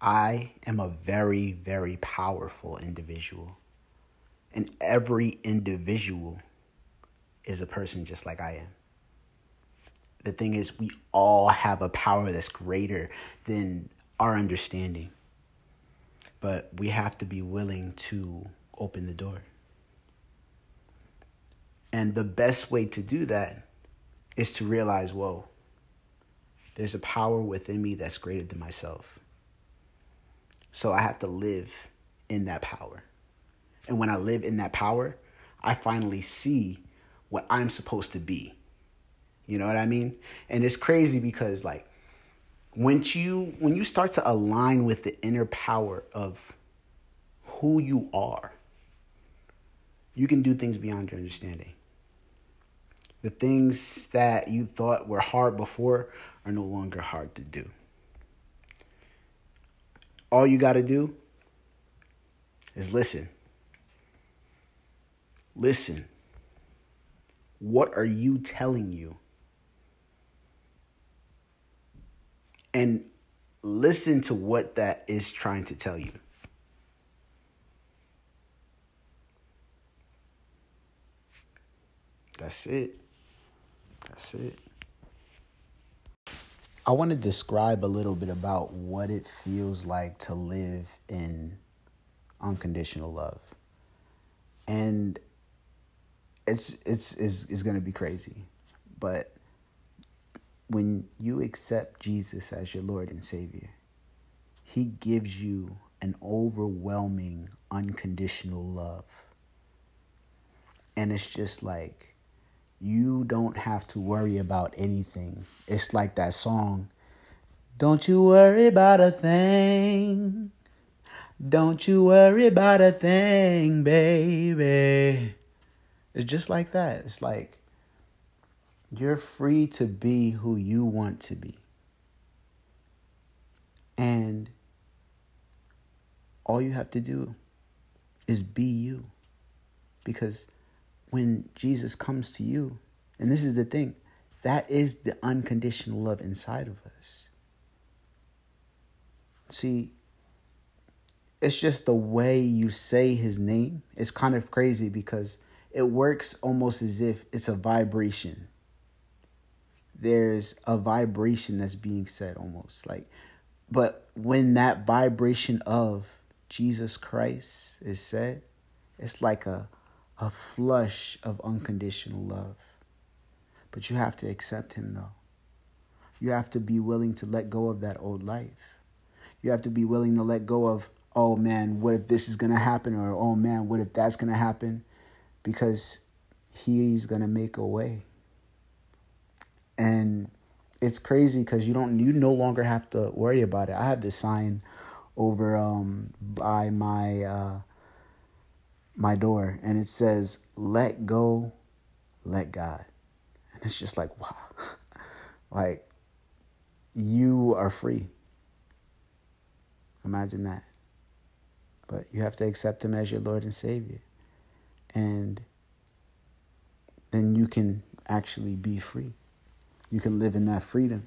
I am a very, very powerful individual. And every individual is a person just like I am. The thing is, we all have a power that's greater than our understanding. But we have to be willing to open the door. And the best way to do that is to realize, whoa, there's a power within me that's greater than myself. So I have to live in that power. And when I live in that power, I finally see what I'm supposed to be. You know what I mean? And it's crazy because like when you when you start to align with the inner power of who you are, you can do things beyond your understanding. The things that you thought were hard before are no longer hard to do. All you got to do is listen. Listen. What are you telling you? And listen to what that is trying to tell you. That's it. That's it. I want to describe a little bit about what it feels like to live in unconditional love. And it's it's it's, it's going to be crazy. But when you accept Jesus as your Lord and Savior, he gives you an overwhelming unconditional love. And it's just like you don't have to worry about anything. It's like that song, Don't you worry about a thing. Don't you worry about a thing, baby. It's just like that. It's like you're free to be who you want to be. And all you have to do is be you. Because when Jesus comes to you, and this is the thing, that is the unconditional love inside of us. See, it's just the way you say his name. It's kind of crazy because it works almost as if it's a vibration. There's a vibration that's being said almost like, but when that vibration of Jesus Christ is said, it's like a a flush of unconditional love. But you have to accept Him, though. You have to be willing to let go of that old life. You have to be willing to let go of, oh man, what if this is going to happen? Or, oh man, what if that's going to happen? Because He's going to make a way. And it's crazy because you don't you no longer have to worry about it. I have this sign over um by my uh my door and it says, let go, let God. And it's just like, wow. like, you are free. Imagine that. But you have to accept Him as your Lord and Savior. And then you can actually be free. You can live in that freedom.